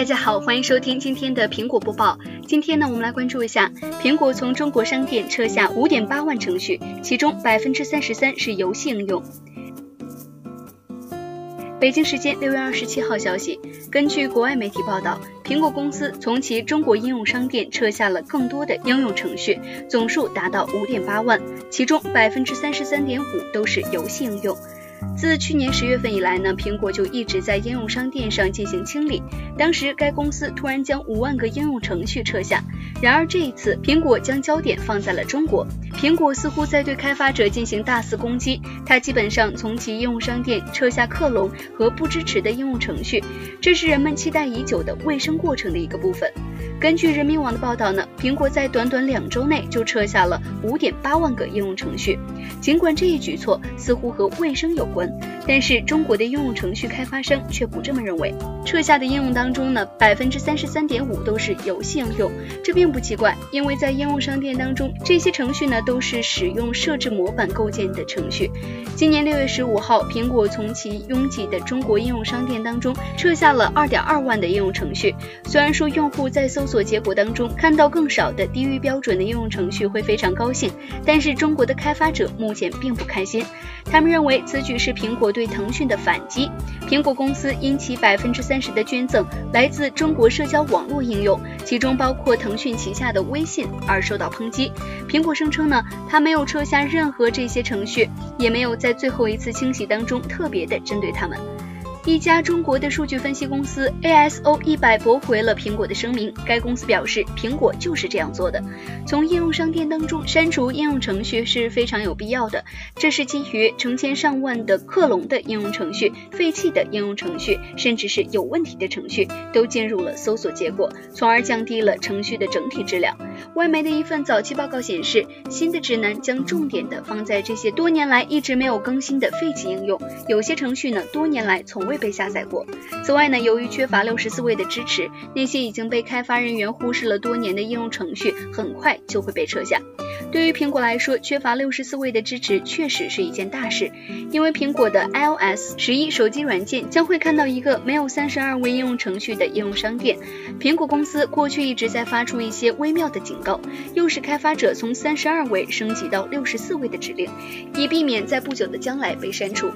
大家好，欢迎收听今天的苹果播报。今天呢，我们来关注一下，苹果从中国商店撤下五点八万程序，其中百分之三十三是游戏应用。北京时间六月二十七号消息，根据国外媒体报道，苹果公司从其中国应用商店撤下了更多的应用程序，总数达到五点八万，其中百分之三十三点五都是游戏应用。自去年十月份以来呢，苹果就一直在应用商店上进行清理。当时该公司突然将五万个应用程序撤下。然而这一次，苹果将焦点放在了中国。苹果似乎在对开发者进行大肆攻击，它基本上从其应用商店撤下克隆和不支持的应用程序，这是人们期待已久的卫生过程的一个部分。根据人民网的报道呢，苹果在短短两周内就撤下了五点八万个应用程序。尽管这一举措似乎和卫生有关，但是中国的应用程序开发商却不这么认为。撤下的应用当中呢，百分之三十三点五都是游戏应用，这并不奇怪，因为在应用商店当中，这些程序呢都是使用设置模板构建的程序。今年六月十五号，苹果从其拥挤的中国应用商店当中撤下了二点二万的应用程序。虽然说用户在搜索结果当中看到更少的低于标准的应用程序会非常高兴，但是中国的开发者目前并不开心。他们认为此举是苹果对腾讯的反击。苹果公司因其百分之三十的捐赠来自中国社交网络应用，其中包括腾讯旗下的微信而受到抨击。苹果声称呢，它没有撤下任何这些程序，也没有在最后一次清洗当中特别的针对他们。一家中国的数据分析公司 ASO 一百驳回了苹果的声明。该公司表示，苹果就是这样做的。从应用商店当中删除应用程序是非常有必要的。这是基于成千上万的克隆的应用程序、废弃的应用程序，甚至是有问题的程序都进入了搜索结果，从而降低了程序的整体质量。外媒的一份早期报告显示，新的指南将重点的放在这些多年来一直没有更新的废弃应用。有些程序呢，多年来从未被下载过。此外呢，由于缺乏六十四位的支持，那些已经被开发人员忽视了多年的应用程序，很快就会被撤下。对于苹果来说，缺乏六十四位的支持确实是一件大事，因为苹果的 iOS 十一手机软件将会看到一个没有三十二位应用程序的应用商店。苹果公司过去一直在发出一些微妙的警告，诱使开发者从三十二位升级到六十四位的指令，以避免在不久的将来被删除。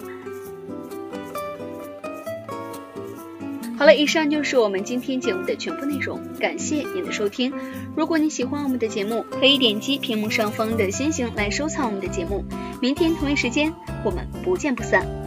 好了，以上就是我们今天节目的全部内容，感谢您的收听。如果你喜欢我们的节目，可以点击屏幕上方的星星来收藏我们的节目。明天同一时间，我们不见不散。